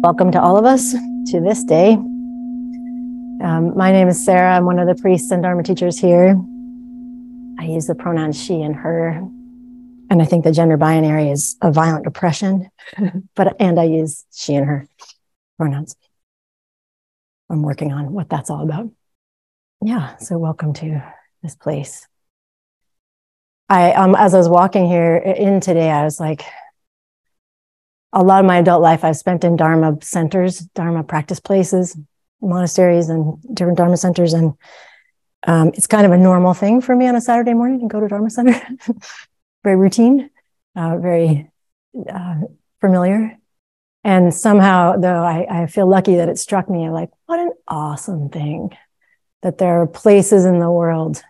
Welcome to all of us to this day. Um, my name is Sarah. I'm one of the priests and Dharma teachers here. I use the pronouns she and her. And I think the gender binary is a violent oppression, but, and I use she and her pronouns. I'm working on what that's all about. Yeah. So welcome to this place. I, um, as I was walking here in today, I was like, a lot of my adult life I've spent in Dharma centers, Dharma practice places, monasteries, and different Dharma centers. And um, it's kind of a normal thing for me on a Saturday morning to go to Dharma center. very routine, uh, very uh, familiar. And somehow, though, I, I feel lucky that it struck me like, what an awesome thing that there are places in the world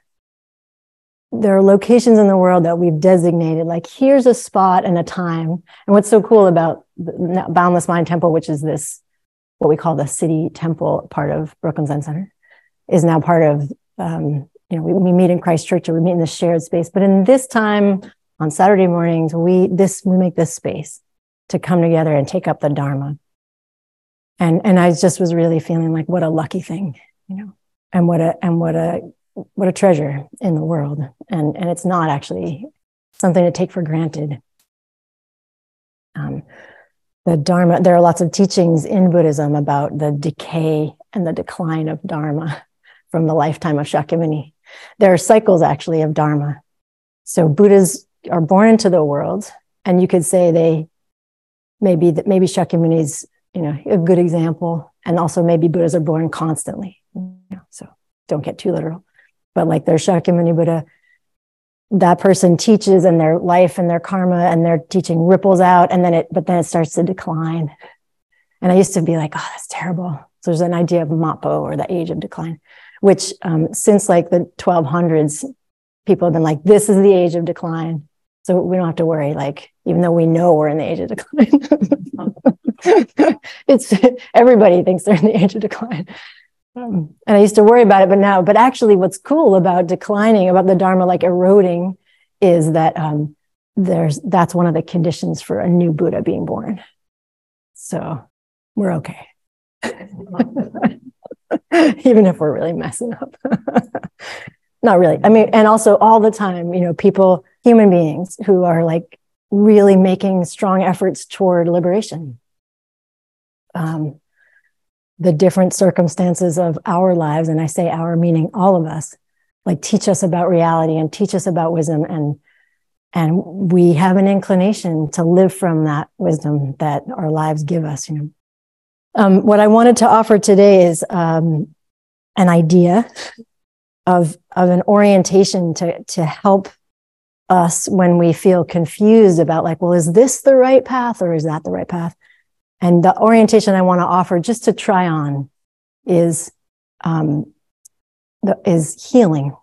there are locations in the world that we've designated like here's a spot and a time. And what's so cool about boundless mind temple which is this what we call the city temple part of brooklyn zen center is now part of um, you know we, we meet in christchurch or we meet in the shared space. But in this time on saturday mornings we this we make this space to come together and take up the dharma. And and i just was really feeling like what a lucky thing you know and what a and what a what a treasure in the world. And, and it's not actually something to take for granted. Um, the Dharma, there are lots of teachings in Buddhism about the decay and the decline of Dharma from the lifetime of Shakyamuni. There are cycles actually of Dharma. So Buddhas are born into the world, and you could say they maybe that maybe Shakyamuni's you know a good example, and also maybe Buddhas are born constantly. You know, so don't get too literal but like their Shakyamuni Buddha, that person teaches and their life and their karma and their teaching ripples out and then it, but then it starts to decline. And I used to be like, oh, that's terrible. So there's an idea of Mappo or the age of decline, which um, since like the 1200s, people have been like, this is the age of decline. So we don't have to worry, like, even though we know we're in the age of decline. it's everybody thinks they're in the age of decline. And I used to worry about it, but now, but actually, what's cool about declining, about the Dharma like eroding, is that um, there's that's one of the conditions for a new Buddha being born. So we're okay, even if we're really messing up. Not really. I mean, and also all the time, you know, people, human beings who are like really making strong efforts toward liberation. Um, the different circumstances of our lives, and I say our meaning all of us, like teach us about reality and teach us about wisdom and and we have an inclination to live from that wisdom that our lives give us you know. Um, what i wanted to offer today is um, an idea of of an orientation to to help us when we feel confused about like well is this the right path or is that the right path and the orientation I want to offer just to try on is, um, the, is healing.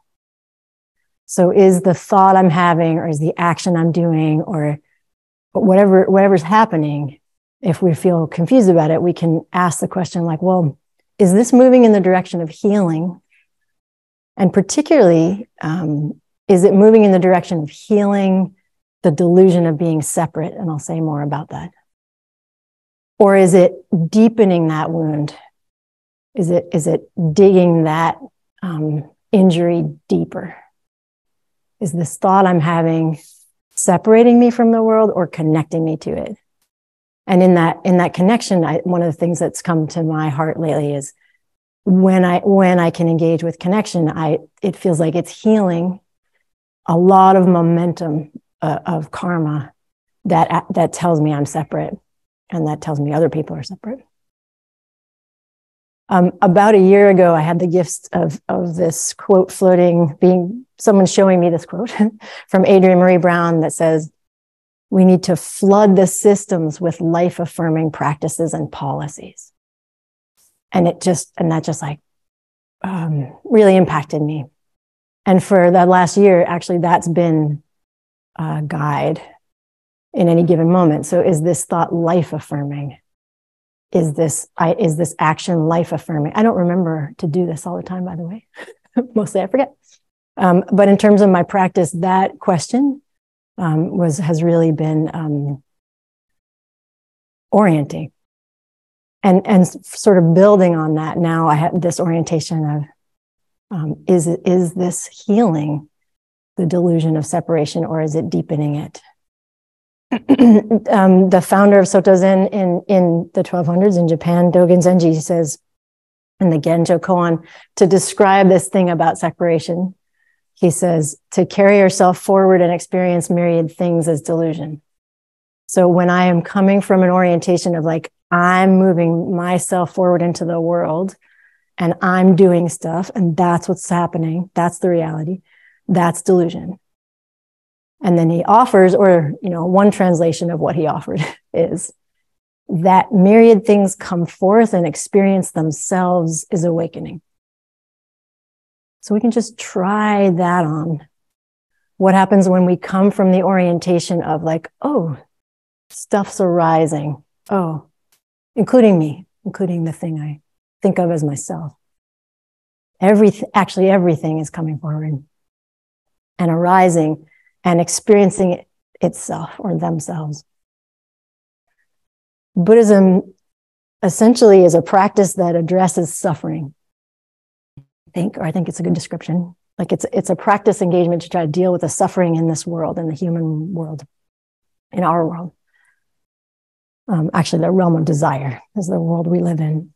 So is the thought I'm having or is the action I'm doing or whatever, whatever's happening, if we feel confused about it, we can ask the question like, well, is this moving in the direction of healing? And particularly, um, is it moving in the direction of healing the delusion of being separate? And I'll say more about that. Or is it deepening that wound? Is it, is it digging that um, injury deeper? Is this thought I'm having separating me from the world or connecting me to it? And in that, in that connection, I, one of the things that's come to my heart lately is when I, when I can engage with connection, I, it feels like it's healing a lot of momentum uh, of karma that, that tells me I'm separate and that tells me other people are separate. Um, about a year ago, I had the gifts of, of this quote floating, being someone showing me this quote from Adrienne Maree Brown that says, We need to flood the systems with life affirming practices and policies. And it just, and that just like um, really impacted me. And for the last year, actually, that's been a guide in any given moment. So is this thought life affirming? Is this I, is this action life affirming? I don't remember to do this all the time, by the way. Mostly I forget. Um, but in terms of my practice, that question um, was has really been um, orienting. and and sort of building on that now i have this orientation of um, is is this healing the delusion of separation or is it deepening it um, the founder of soto zen in in the 1200s in japan dogen zenji says in the genjo koan to describe this thing about separation he says to carry yourself forward and experience myriad things as delusion so when i am coming from an orientation of like I'm moving myself forward into the world and I'm doing stuff, and that's what's happening. That's the reality. That's delusion. And then he offers, or, you know, one translation of what he offered is that myriad things come forth and experience themselves is awakening. So we can just try that on. What happens when we come from the orientation of like, oh, stuff's arising. Oh, including me, including the thing I think of as myself. Everything, actually, everything is coming forward and arising and experiencing it itself or themselves. Buddhism essentially is a practice that addresses suffering. I think, or I think it's a good description. Like it's it's a practice engagement to try to deal with the suffering in this world, in the human world, in our world um, actually the realm of desire is the world we live in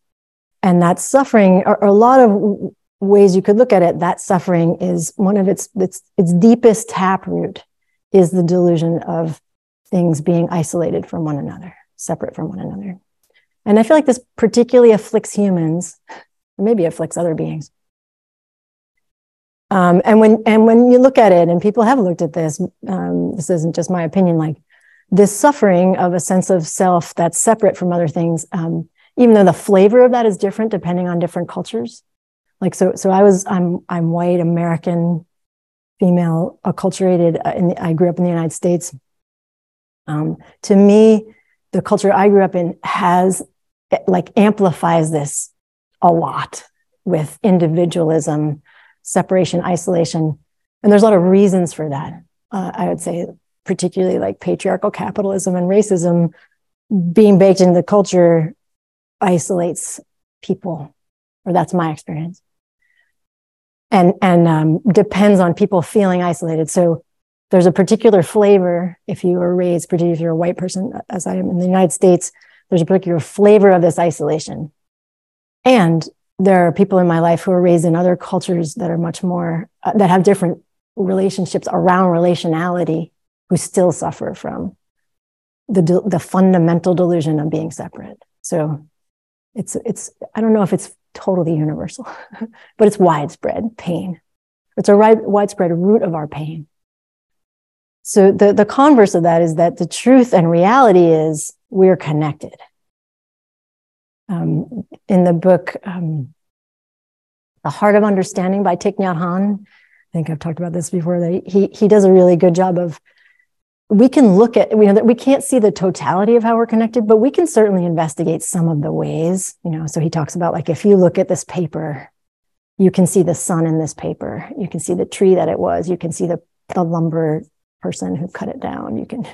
and that suffering are, are a lot of ways you could look at it that suffering is one of its its its deepest taproot is the delusion of things being isolated from one another separate from one another and i feel like this particularly afflicts humans maybe afflicts other beings um, and when and when you look at it and people have looked at this um, this isn't just my opinion like this suffering of a sense of self that's separate from other things, um, even though the flavor of that is different depending on different cultures. Like so, so I was I'm I'm white American, female, acculturated. Uh, in the, I grew up in the United States. Um, to me, the culture I grew up in has like amplifies this a lot with individualism, separation, isolation, and there's a lot of reasons for that. Uh, I would say particularly like patriarchal capitalism and racism being baked into the culture isolates people or that's my experience and and um, depends on people feeling isolated so there's a particular flavor if you were raised particularly if you're a white person as i am in the united states there's a particular flavor of this isolation and there are people in my life who are raised in other cultures that are much more uh, that have different relationships around relationality who still suffer from the, the fundamental delusion of being separate. So it's, it's, I don't know if it's totally universal, but it's widespread pain. It's a widespread root of our pain. So the, the converse of that is that the truth and reality is we're connected. Um, in the book, um, The Heart of Understanding by Thich Nhat Hanh, I think I've talked about this before. That he he does a really good job of we can look at you know that we can't see the totality of how we're connected but we can certainly investigate some of the ways you know. So he talks about like if you look at this paper you can see the sun in this paper. You can see the tree that it was. You can see the, the lumber person who cut it down. You can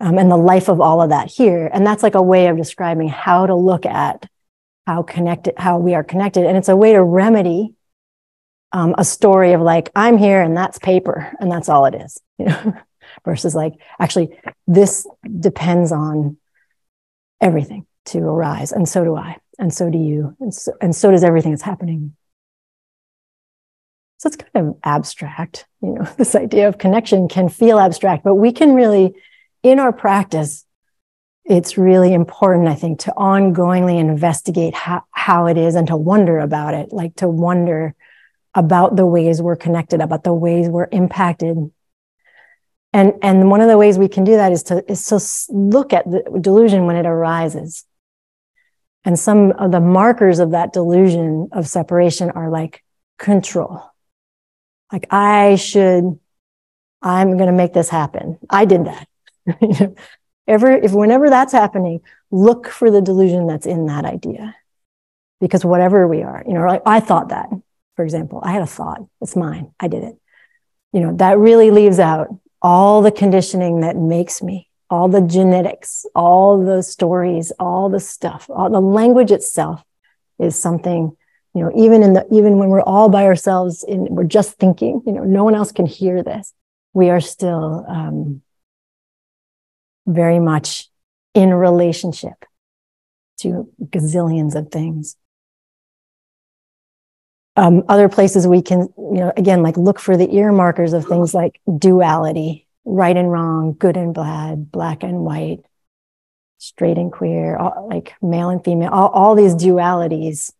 um, and the life of all of that here. And that's like a way of describing how to look at how connected how we are connected. And it's a way to remedy um, a story of like i'm here and that's paper and that's all it is you know versus like actually this depends on everything to arise and so do i and so do you and so, and so does everything that's happening. So it's kind of abstract you know this idea of connection can feel abstract but we can really in our practice it's really important i think to ongoingly investigate how, how it is and to wonder about it like to wonder about the ways we're connected about the ways we're impacted and and one of the ways we can do that is to is to look at the delusion when it arises. And some of the markers of that delusion of separation are like control. Like i should i'm going to make this happen. I did that. Ever if whenever that's happening look for the delusion that's in that idea. Because whatever we are you know like i thought that for example. I had a thought. It's mine. I did it. You know that really leaves out all the conditioning that makes me, all the genetics, all the stories, all the stuff, all the language itself is something, you know, even in the, even when we're all by ourselves and we're just thinking, you know, no one else can hear this. We are still um, very much in relationship to gazillions of things. Um, other places we can, you know, again, like look for the ear markers of things like duality, right and wrong, good and bad, black and white, straight and queer, all, like male and female, all, all these dualities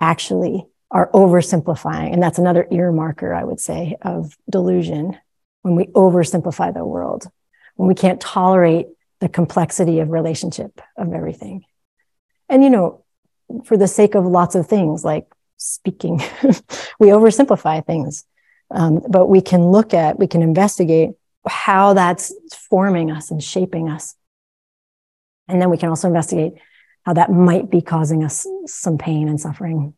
actually are oversimplifying. And that's another ear marker, I would say, of delusion when we oversimplify the world, when we can't tolerate the complexity of relationship of everything. And, you know, for the sake of lots of things like speaking, we oversimplify things. Um, but we can look at, we can investigate how that's forming us and shaping us. And then we can also investigate how that might be causing us some pain and suffering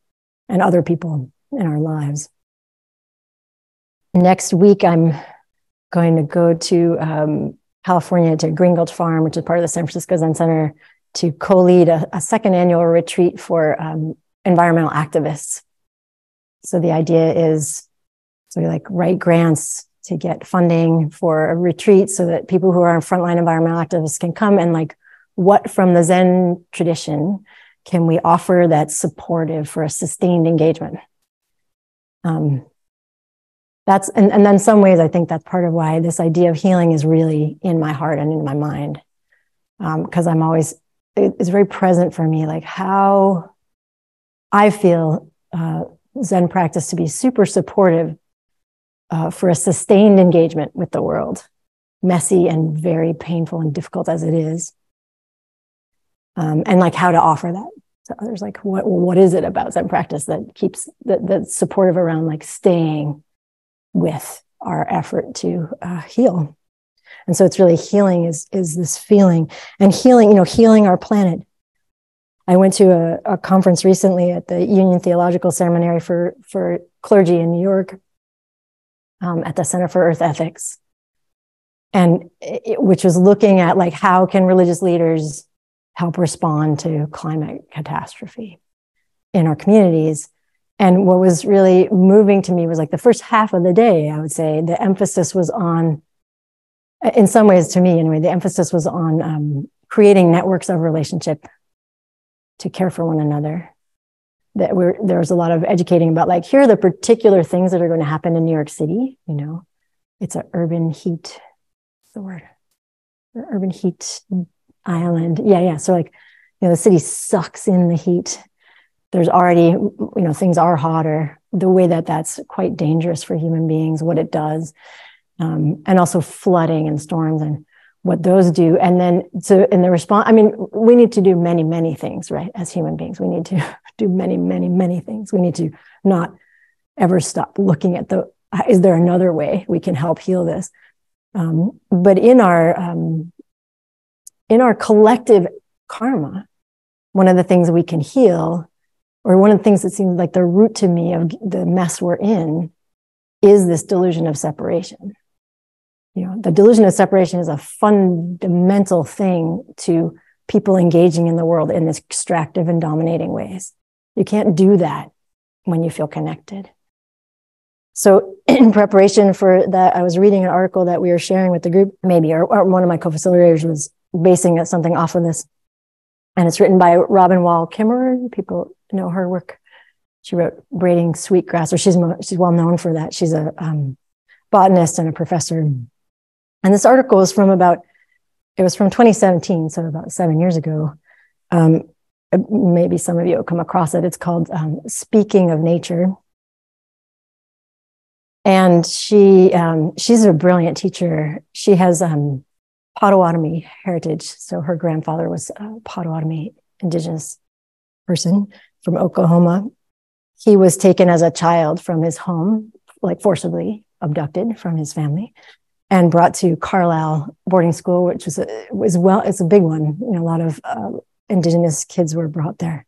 and other people in our lives. Next week, I'm going to go to um, California to Green Gulch Farm, which is part of the San Francisco Zen Center, to co lead a, a, second annual retreat for um, environmental activists. So the idea is so we like write grants to get funding for a retreat so that people who are frontline environmental activists can come and like what from the Zen tradition can we offer that's supportive for a sustained engagement? Um, that's and, and then some ways I think that's part of why this idea of healing is really in my heart and in my mind. Because um, I'm always it's very present for me, like how I feel uh, Zen practice to be super supportive uh, for a sustained engagement with the world, messy and very painful and difficult as it is. Um, and like how to offer that to others. Like, what what is it about Zen practice that keeps that that's supportive around like staying with our effort to uh, heal? And so it's really healing is is this feeling and healing. You know, healing our planet. I went to a, a conference recently at the Union Theological Seminary for for clergy in New York um, at the Center for Earth Ethics, and it, which was looking at like how can religious leaders help respond to climate catastrophe in our communities. And what was really moving to me was like the first half of the day, I would say the emphasis was on, in some ways to me anyway, the emphasis was on um, creating networks of relationship to care for one another. That we're, there was a lot of educating about like here are the particular things that are going to happen in new york city you know? It's an urban heat the word? Urban heat island. Yeah yeah so like you know the city sucks in the heat. There's already you know things are hotter. The way that that's quite dangerous for human beings what it does um, and also flooding and storms and what those do. And then so in the response i mean we need to do many many things right? As human beings we need to do many many many things. We need to not ever stop looking at the is there another way we can help heal this? Um, but in our um, in our collective karma one of the things we can heal or one of the things that seems like the root to me of the mess we're in is this delusion of separation you know, the delusion of separation is a fundamental thing to people engaging in the world in this extractive and dominating ways. You can't do that when you feel connected. So, in preparation for that, I was reading an article that we were sharing with the group, maybe, or, or one of my co facilitators was basing something off of this. And it's written by Robin Wall Kimmerer. People know her work. She wrote Braiding Sweetgrass, or she's, she's well known for that. She's a um, botanist and a professor and this article is from about, it was from 2017, so about seven years ago. Um, maybe some of you have come across it. It's called um, Speaking of Nature. And she um, she's a brilliant teacher. She has um, Potawatomi heritage. So her grandfather was a Potawatomi indigenous person from Oklahoma. He was taken as a child from his home, like forcibly abducted from his family and brought to Carlisle boarding school, which was a, was well, it's a big one. You know, a lot of uh, indigenous kids were brought there,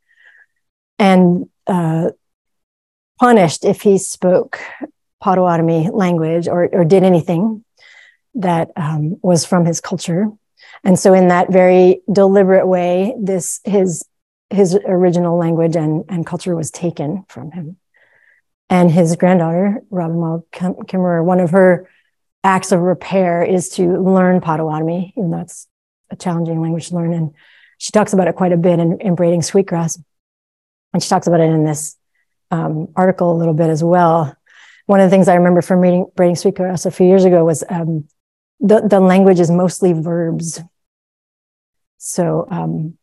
and uh, punished if he spoke Potawatomi language or or did anything that um, was from his culture. And so in that very deliberate way, this his his original language and, and culture was taken from him. And his granddaughter, Robin Wall Kimmerer, one of her acts of repair is to learn Potawatomi, even though it's a challenging language to learn. And she talks about it quite a bit in, in Braiding Sweetgrass. And she talks about it in this um, article a little bit as well. One of the things I remember from reading Braiding Sweetgrass a few years ago was um, the, the language is mostly verbs. So, um,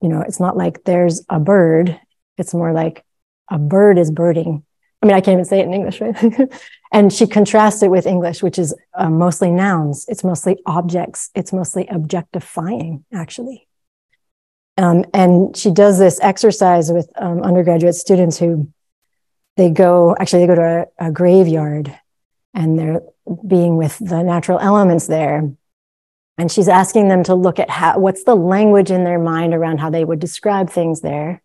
you know, it's not like there's a bird. It's more like a bird is birding. I mean, I can't even say it in English, right? and she contrasts it with English, which is uh, mostly nouns. It's mostly objects. It's mostly objectifying, actually. Um, and she does this exercise with um, undergraduate students who they go, actually, they go to a, a graveyard and they're being with the natural elements there. And she's asking them to look at how, what's the language in their mind around how they would describe things there.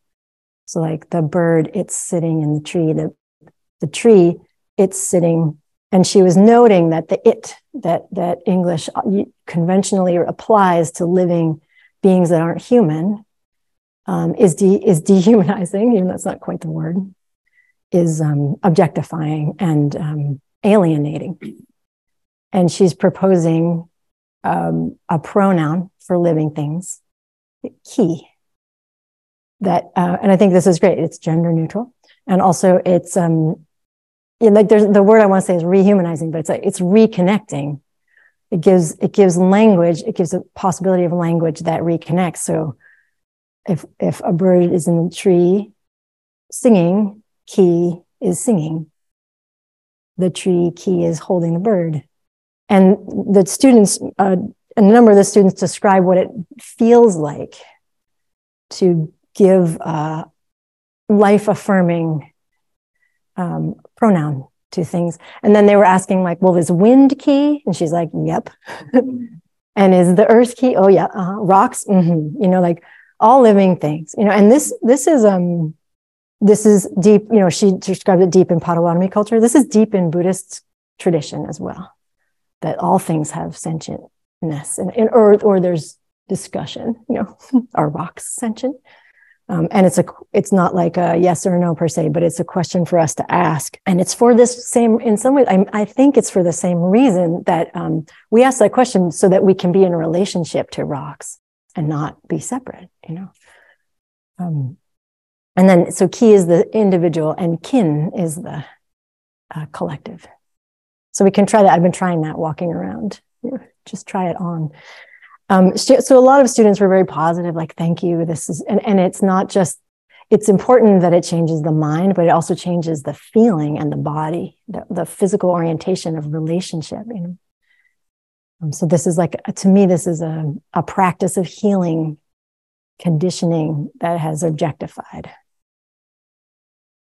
So, like the bird, it's sitting in the tree, the, the tree, it's sitting. And she was noting that the it that, that English uh, conventionally applies to living beings that aren't human um, is, de- is dehumanizing, even though that's not quite the word, is um, objectifying and um, alienating. And she's proposing um, a pronoun for living things, he. That, uh, and I think this is great. It's gender neutral. And also it's, um, like there's the word I want to say is rehumanizing, but it's like, it's reconnecting. It gives, it gives language, it gives a possibility of language that reconnects. So if, if a bird is in the tree singing, ki is singing. The tree ki is holding the bird. And the students, uh, a number of the students describe what it feels like to give a life affirming um, pronoun to things. And then they were asking, like, well, is wind ki? And she's like, yep. and is the earth ki? Oh, yeah. Uh-huh. Rocks? Mm-hmm. You know, like all living things, you know, and this, this is, um, this is deep, you know, she described it deep in Potawatomi culture. This is deep in Buddhist tradition as well that all things have sentientness and, and or, or there's discussion, you know, are rocks sentient? Um, and it's a it's not like a yes or no per se, but it's a question for us to ask. And it's for this same in some way. I, I think it's for the same reason that um, we ask that question so that we can be in a relationship to rocks and not be separate. You know. Um, and then so ki is the individual and kin is the uh, collective. So we can try that. I've been trying that walking around. Just try it on. Um, so a lot of students were very positive, like, thank you. This is, and, and it's not just, it's important that it changes the mind, but it also changes the feeling and the body, the, the physical orientation of relationship. You know? Um, so this is like, to me, this is a, a practice of healing conditioning that has objectified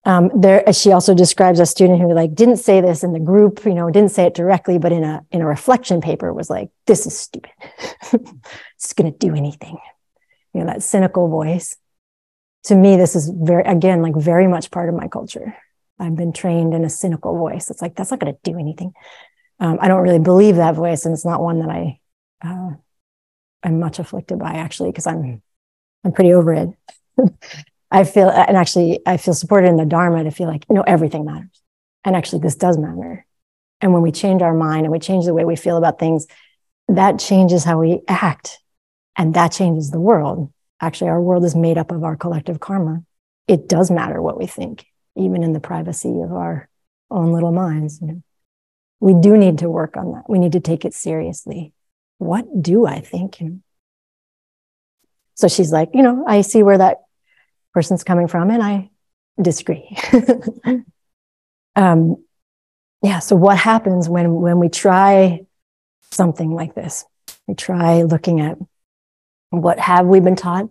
um, there, she also describes a student who like didn't say this in the group, you know, didn't say it directly, but in a in a reflection paper was like, "This is stupid. it's going to do anything." You know, that cynical voice. To me, this is very again like very much part of my culture. I've been trained in a cynical voice. It's like that's not going to do anything. Um, I don't really believe that voice, and it's not one that I uh, am much afflicted by actually, because I'm I'm pretty over it. I feel, and actually, I feel supported in the Dharma to feel like, you know, everything matters. And actually, this does matter. And when we change our mind and we change the way we feel about things, that changes how we act. And that changes the world. Actually, our world is made up of our collective karma. It does matter what we think, even in the privacy of our own little minds. You know? We do need to work on that. We need to take it seriously. What do I think? So she's like, you know, I see where that person's coming from, and I disagree. um, yeah. So what happens when when we try something like this? We try looking at what have we been taught,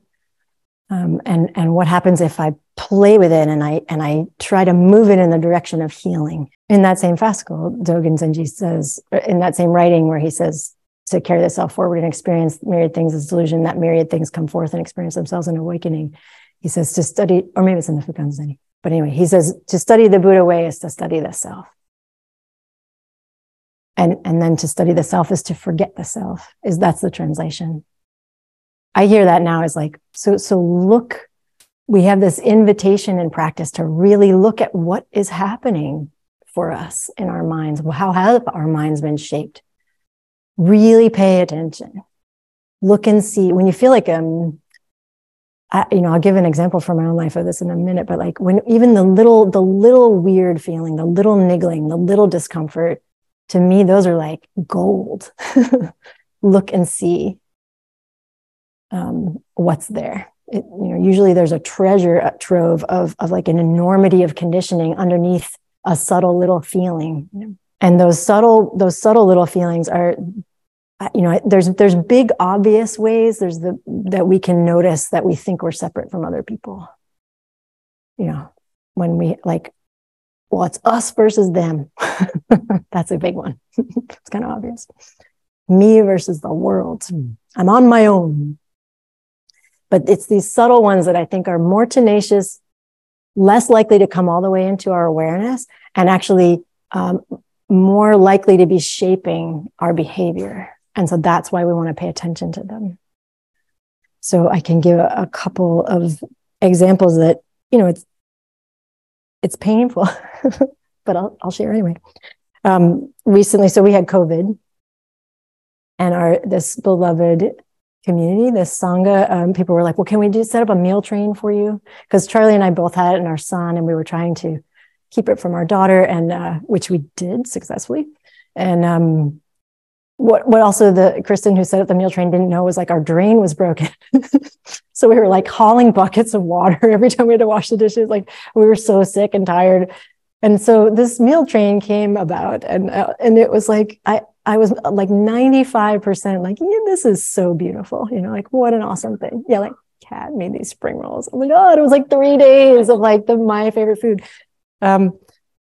um, and and what happens if I play with it and I and I try to move it in the direction of healing. In that same fascicle, Dogen Zenji says, in that same writing where he says to carry the self forward and experience myriad things as delusion, that myriad things come forth and experience themselves in awakening. He says to study, or maybe it's in the Fukan but anyway, he says to study the Buddha way is to study the self. and and then to study the self is to forget the self is that's the translation. I hear that now as like so so look we have this invitation in practice to really look at what is happening for us in our minds. How have our minds been shaped? Really pay attention. Look and see. When you feel like um I, you know, I'll give an example from my own life of this in a minute, but like when even the little, the little weird feeling, the little niggling, the little discomfort to me, those are like gold. Look and see um, what's there. It, you know, usually there's a treasure trove of, of like an enormity of conditioning underneath a subtle little feeling. And those subtle, those subtle little feelings are, you know, there's, there's big obvious ways there's the, that we can notice that we think we're separate from other people. You know, when we like well, it's us versus them. That's a big one. it's kind of obvious. Me versus the world. I'm on my own. But it's these subtle ones that I think are more tenacious, less likely to come all the way into our awareness, and actually um, more likely to be shaping our behavior. And so that's why we want to pay attention to them. So I can give a, couple of examples that, you know, it's it's painful, but I'll, I'll share anyway. Um, recently, so we had COVID, and our this beloved community, this sangha, um, people were like, "Well, can we set up a meal train for you?" Because Charlie and I both had it, and our son, and we were trying to keep it from our daughter, and uh, which we did successfully. And um, what what also the Kristen who set up the meal train didn't know was like our drain was broken. so we were like hauling buckets of water every time we had to wash the dishes. Like we were so sick and tired. And so this meal train came about and uh, and it was like I I was like 95% like, yeah, this is so beautiful. You know, like what an awesome thing. Yeah, like cat made these spring rolls. Oh my God, it was like three days of like the my favorite food. Um,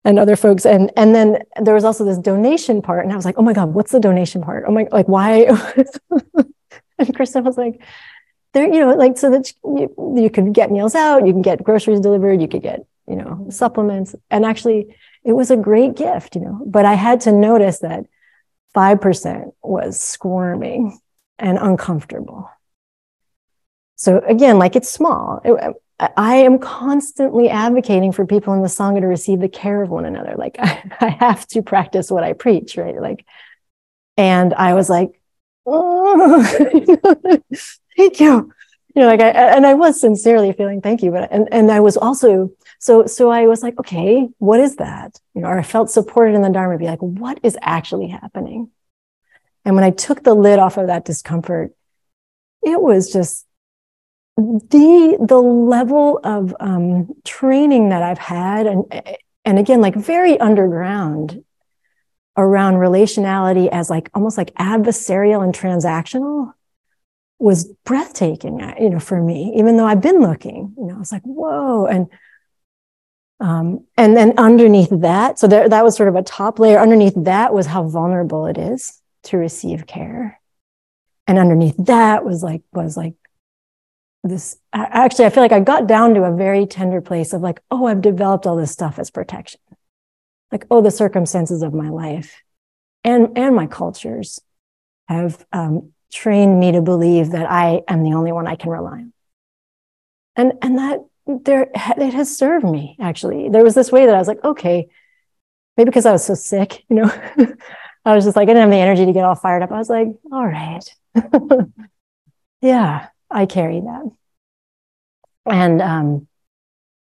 and other folks. And and then there was also this donation part. And I was like, oh my God, what's the donation part? Oh my like why? and Kristen was like, there, you know, like so that you, you could get meals out, you can get groceries delivered, you could get, you know, supplements. And actually it was a great gift, you know. But I had to notice that 5% was squirming and uncomfortable. So again, like it's small. It, I am constantly advocating for people in the Sangha to receive the care of one another. Like I, I have to practice what I preach, right? Like, and I was like, oh, thank you. You know, like I, and I was sincerely feeling thank you, but, and, and I was also, so, so I was like, okay, what is that? You know, or I felt supported in the Dharma, be like, what is actually happening? And when I took the lid off of that discomfort, it was just the the level of um, training that I've had, and and again, like very underground around relationality as like almost like adversarial and transactional was breathtaking you know for me even though i've been looking you know i was like whoa and um, and then underneath that so there, that was sort of a top layer. Underneath that was how vulnerable it is to receive care. And underneath that was like was like this actually i feel like i got down to a very tender place of like oh i've developed all this stuff as protection. Like oh the circumstances of my life and and my cultures have um, trained me to believe that i am the only one i can rely on. And and that there it has served me actually. There was this way that i was like okay maybe because i was so sick you know i was just like i didn't have the energy to get all fired up. I was like all right. Yeah I carry that. And um,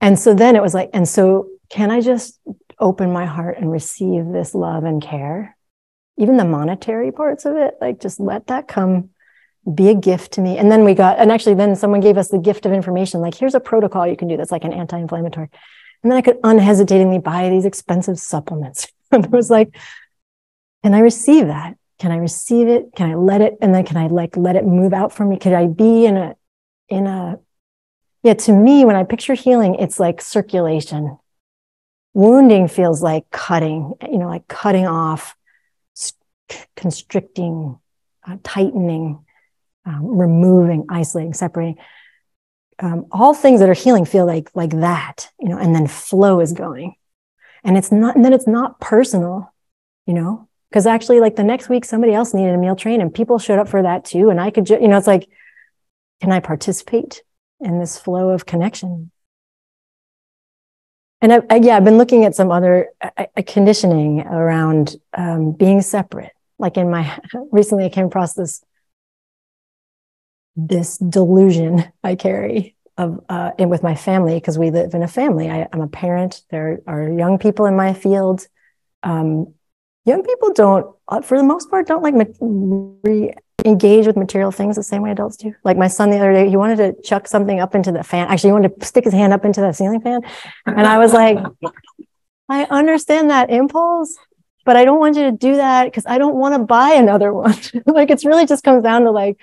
and so then it was like, and so can I just open my heart and receive this love and care? Even the monetary parts of it, like just let that come be a gift to me. And then we got, and actually, then someone gave us the gift of information like, here's a protocol you can do that's like an anti inflammatory. And then I could unhesitatingly buy these expensive supplements. and it was like, can I receive that? can i receive it can i let it and then can i like let it move out from me could i be in a in a yeah to me when i picture healing it's like circulation. Wounding feels like cutting you know like cutting off constricting uh, tightening um, removing isolating separating. Um, all things that are healing feel like like that you know and then flow is going. And it's not and then it's not personal you know because actually like the next week somebody else needed a meal train and people showed up for that too. And i could ju- you know it's like can i participate in this flow of connection. And I, I, yeah i've been looking at some other uh, conditioning around um, being separate. Like in my recently i came across this this delusion i carry of uh, and with my family because we live in a family. I, am a parent. There are young people in my field. Um, young people don't, uh, for the most part, don't like re- engage with material things the same way adults do. Like my son the other day, he wanted to chuck something up into the fan. Actually, he wanted to stick his hand up into the ceiling fan. And I was like, I understand that impulse, but I don't want you to do that because I don't want to buy another one. like it's really just comes down to like,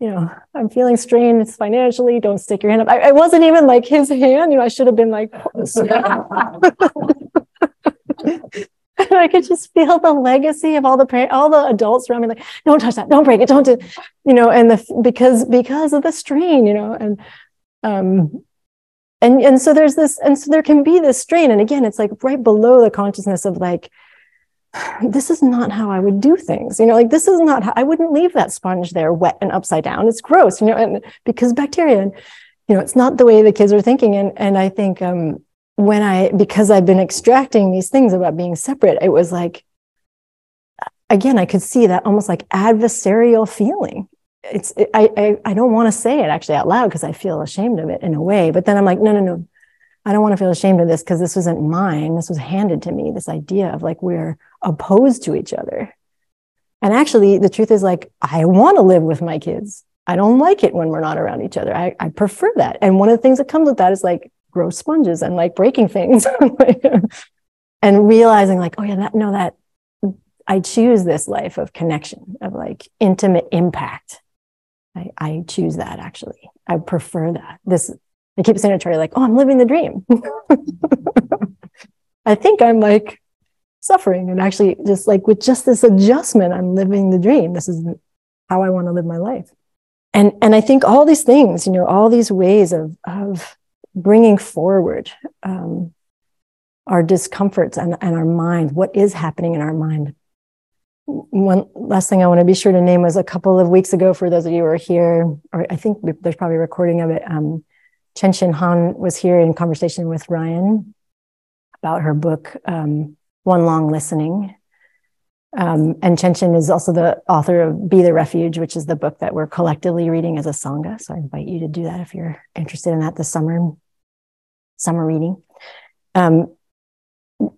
you know, I'm feeling strained financially. Don't stick your hand up. I, I wasn't even like his hand. You know, I should have been like, I could just feel the legacy of all the parents, all the adults around me, like, don't touch that, don't break it, don't do, you know, and the because because of the strain, you know, and um, and and so there's this, and so there can be this strain, and again, it's like right below the consciousness of like, this is not how I would do things, you know, like this is not how I wouldn't leave that sponge there wet and upside down. It's gross, you know, and because bacteria, and you know, it's not the way the kids are thinking, and and I think um when I, because I've been extracting these things about being separate, it was like, again, I could see that almost like adversarial feeling. It's, it, I, I, I don't want to say it actually out loud because I feel ashamed of it in a way. But then I'm like, no, no, no, I don't want to feel ashamed of this because this wasn't mine. This was handed to me. This idea of like we're opposed to each other. And actually, the truth is like, I want to live with my kids. I don't like it when we're not around each other. I, I prefer that. And one of the things that comes with that is like, grow sponges and like breaking things. And realizing like oh yeah that no that i choose this life of connection of like intimate impact. I, I choose that actually. I prefer that. This i keep saying to Charlie like oh i'm living the dream. I think i'm like suffering and actually just like with just this adjustment i'm living the dream. This is how i want to live my life. And and i think all these things you know all these ways of of bringing forward um, our discomforts and, and our mind, what is happening in our mind. One last thing I want to be sure to name was a couple of weeks ago, for those of you who are here, or I think there's probably a recording of it. Um, Chenxing Han was here in conversation with Ryan about her book, um, One Long Listening. Um, and Chen Shin is also the author of Be the Refuge, which is the book that we're collectively reading as a Sangha. So I invite you to do that if you're interested in that this summer summer reading. Um,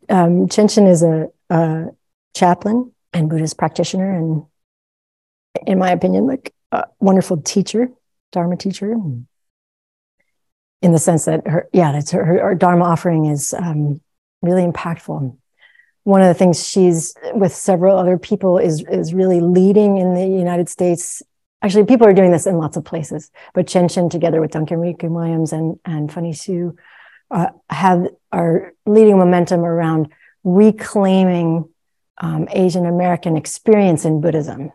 um, Chenxing is a, a, chaplain and Buddhist practitioner, and in my opinion, like a wonderful teacher, Dharma teacher. In the sense that her, yeah, that's her, her, Dharma offering is um, really impactful. One of the things she's with several other people is is really leading in the United States actually people are doing this in lots of places but chen chen together with duncan ryuken williams and and funie hsu uh, have are leading momentum around reclaiming um, Asian American experience in Buddhism,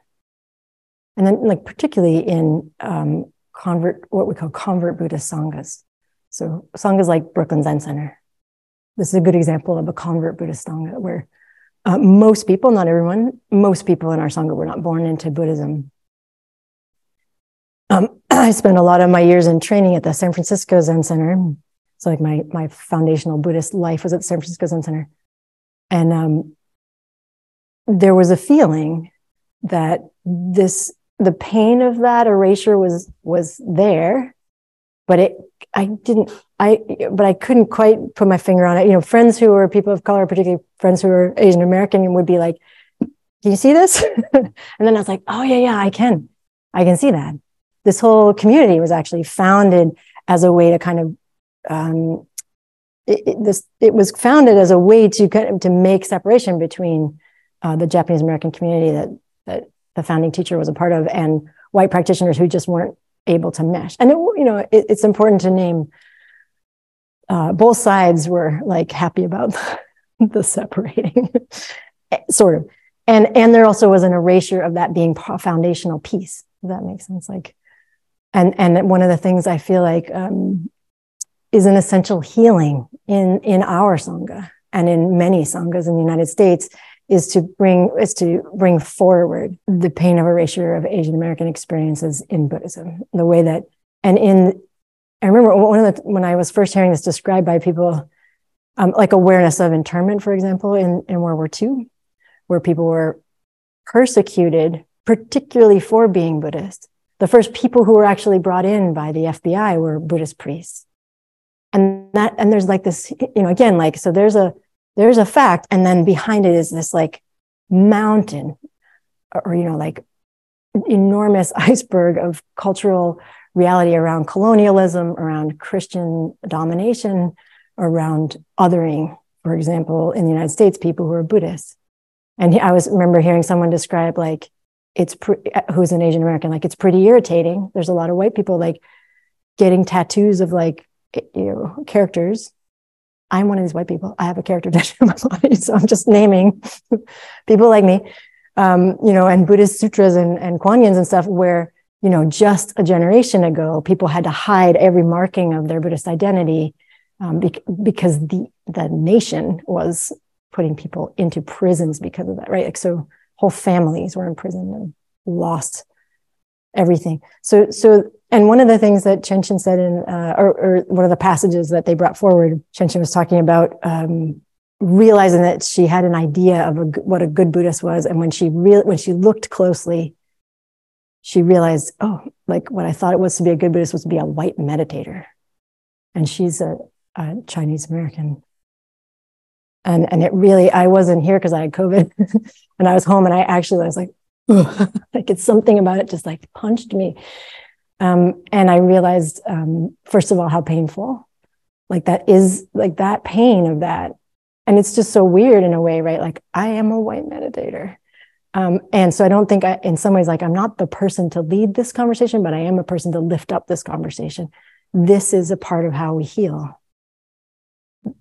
and then like particularly in um, convert what we call convert Buddhist sanghas. So sanghas like Brooklyn Zen Center. This is a good example of a convert Buddhist sangha where uh, most people, not everyone, most people in our sangha were not born into Buddhism. Um, I spent a lot of my years in training at the San Francisco Zen Center, so like my my foundational Buddhist life was at San Francisco Zen Center, and um, there was a feeling that this the pain of that erasure was was there, but it I didn't I but I couldn't quite put my finger on it. You know, friends who were people of color, particularly friends who were Asian American, would be like, "Can you see this?" and then I was like, "Oh yeah, yeah, I can, I can see that." This whole community was actually founded as a way to kind of um, it, it, this it was founded as a way to kind to make separation between uh, the Japanese American community that that the founding teacher was a part of and white practitioners who just weren't able to mesh. And it, you know, it, it's important to name uh, both sides were like happy about the, the separating, sort of. And and there also was an erasure of that being a foundational piece. If that makes sense. Like, and and one of the things I feel like um, is an essential healing in, in our Sangha and in many Sanghas in the United States is to bring is to bring forward the pain of erasure of Asian American experiences in Buddhism. The way that and in I remember one of the when I was first hearing this described by people, um, like awareness of internment, for example, in, in World War II, where people were persecuted, particularly for being Buddhist. The first people who were actually brought in by the FBI were Buddhist priests. And that, and there's like this, you know, again, like, so there's a, there's a fact. And then behind it is this like mountain or, you know, like enormous iceberg of cultural reality around colonialism, around Christian domination, around othering, for example, in the United States, people who are Buddhists. And I was remember hearing someone describe like it's pre- uh, who's an Asian American, like it's pretty irritating. There's a lot of white people like getting tattoos of like you know characters. I'm one of these white people. I have a character tattoo on my body, so I'm just naming people like me. Um, you know, and Buddhist sutras and and Kuan Yins and stuff where you know, just a generation ago, people had to hide every marking of their Buddhist identity um, be- because the the nation was putting people into prisons because of that, right? Like so, whole families were in prison and lost everything. So, so, and one of the things that Chenxing said in, uh, or, or, one of the passages that they brought forward, Chenxing was talking about um, realizing that she had an idea of a, what a good Buddhist was, and when she real when she looked closely she realized, oh, like what I thought it was to be a good Buddhist was to be a white meditator. And she's a, a Chinese American. And, and it really, I wasn't here because I had COVID and I was home and I actually I was like, like it's something about it just like punched me. Um, and I realized, um, first of all, how painful, like that is like that pain of that. And it's just so weird in a way, right? Like I am a white meditator um, and so I don't think I, in some ways, like I'm not the person to lead this conversation, but I am a person to lift up this conversation. This is a part of how we heal.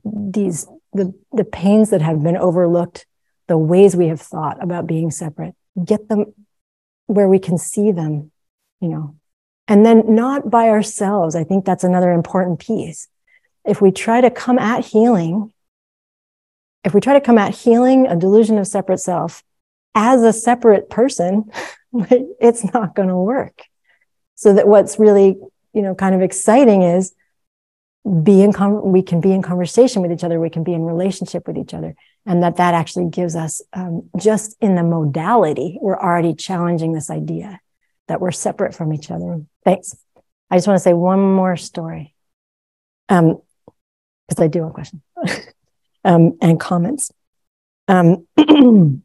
These, the, the pains that have been overlooked, the ways we have thought about being separate, get them where we can see them, you know, and then not by ourselves. I think that's another important piece. If we try to come at healing, if we try to come at healing a delusion of separate self as a separate person, it's not going to work. So that what's really, you know, kind of exciting is be in com- we can be in conversation with each other, we can be in relationship with each other, and that that actually gives us um, just in the modality, we're already challenging this idea that we're separate from each other. Thanks. I just want to say one more story, um, because I do have a question um, and comments. Um,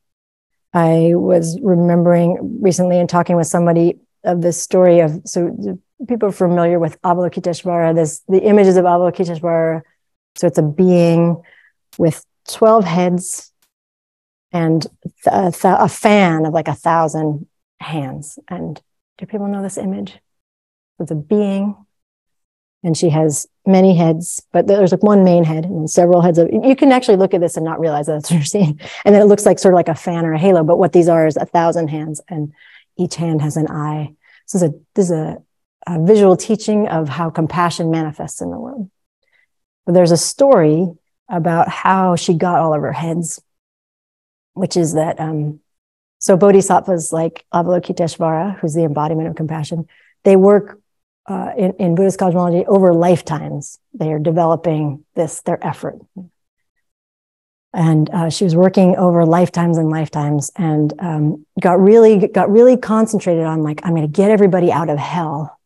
I was remembering recently and talking with somebody of this story of so people are familiar with Avalokiteshvara, this the images of Avalokiteshvara. So it's a being with 12 heads and a, a fan of like a thousand hands. And do people know this image? It's a being and she has many heads, but there's like one main head and several heads of, you can actually look at this and not realize that's what you're seeing. And then it looks like sort of like a fan or a halo, but what these are is a thousand hands and each hand has an eye. This is a, this is a, a visual teaching of how compassion manifests in the world. But there's a story about how she got all of her heads, which is that, um, so bodhisattvas like Avalokiteshvara, who's the embodiment of compassion, they work uh, in, in Buddhist cosmology over lifetimes. They are developing this, their effort. And uh, she was working over lifetimes and lifetimes and um, got really, got really concentrated on like, I'm going to get everybody out of hell,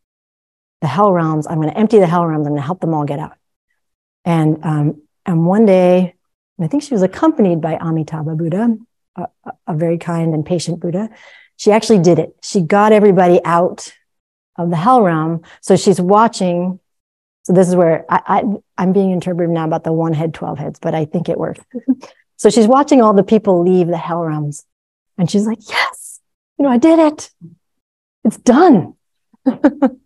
the hell realms. I'm going to empty the hell realms. I'm going to help them all get out. And, um, and one day, I think she was accompanied by Amitabha Buddha, a, very kind and patient Buddha. She actually did it. She got everybody out of the hell realm. So she's watching. So this is where I, I am being interpreted now about the one head, 12 heads, but I think it worked. so she's watching all the people leave the hell realms and she's like, yes, you know, I did it. It's done. and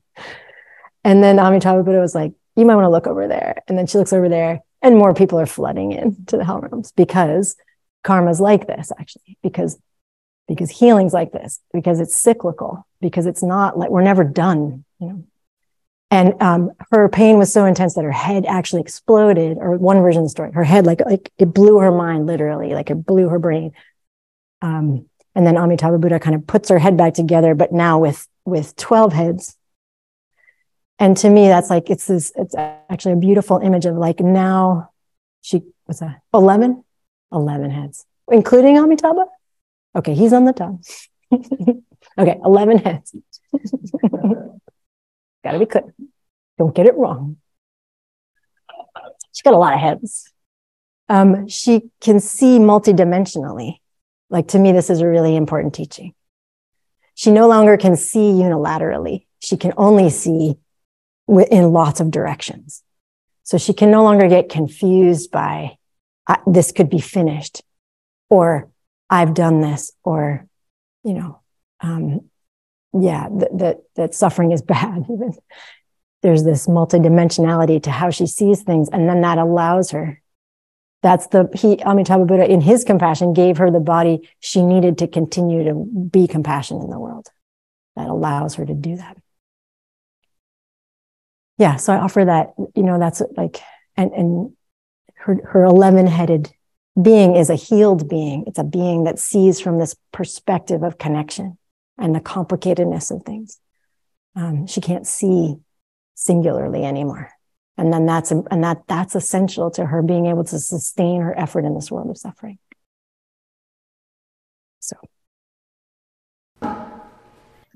then Amitabha Buddha was like, you might want to look over there. And then she looks over there and more people are flooding in to the hell realms because karma's like this actually, because because healing's like this, because it's cyclical, because it's not like we're never done, you know. And um, her pain was so intense that her head actually exploded, or one version of the story, her head like like it blew her mind literally, like it blew her brain. Um, and then Amitabha Buddha kind of puts her head back together, but now with with 12 heads. And to me, that's like it's this, it's actually a beautiful image of like now she was a 11? 11 heads, including Amitabha. Okay, he's on the top. okay, 11 heads. Gotta be clear. Don't get it wrong. She's got a lot of heads. Um, she can see multidimensionally. Like to me, this is a really important teaching. She no longer can see unilaterally. She can only see in lots of directions. So she can no longer get confused by this could be finished or I've done this or, you know, um, yeah, that, that, that suffering is bad. Even There's this multidimensionality to how she sees things. And then that allows her that's the he Amitabha Buddha in his compassion gave her the body she needed to continue to be compassion in the world. That allows her to do that. Yeah, so I offer that, you know, that's like and and her her 11-headed being is a healed being. It's a being that sees from this perspective of connection and the complicatedness of things. Um, she can't see singularly anymore and then that's and that that's essential to her being able to sustain her effort in this world of suffering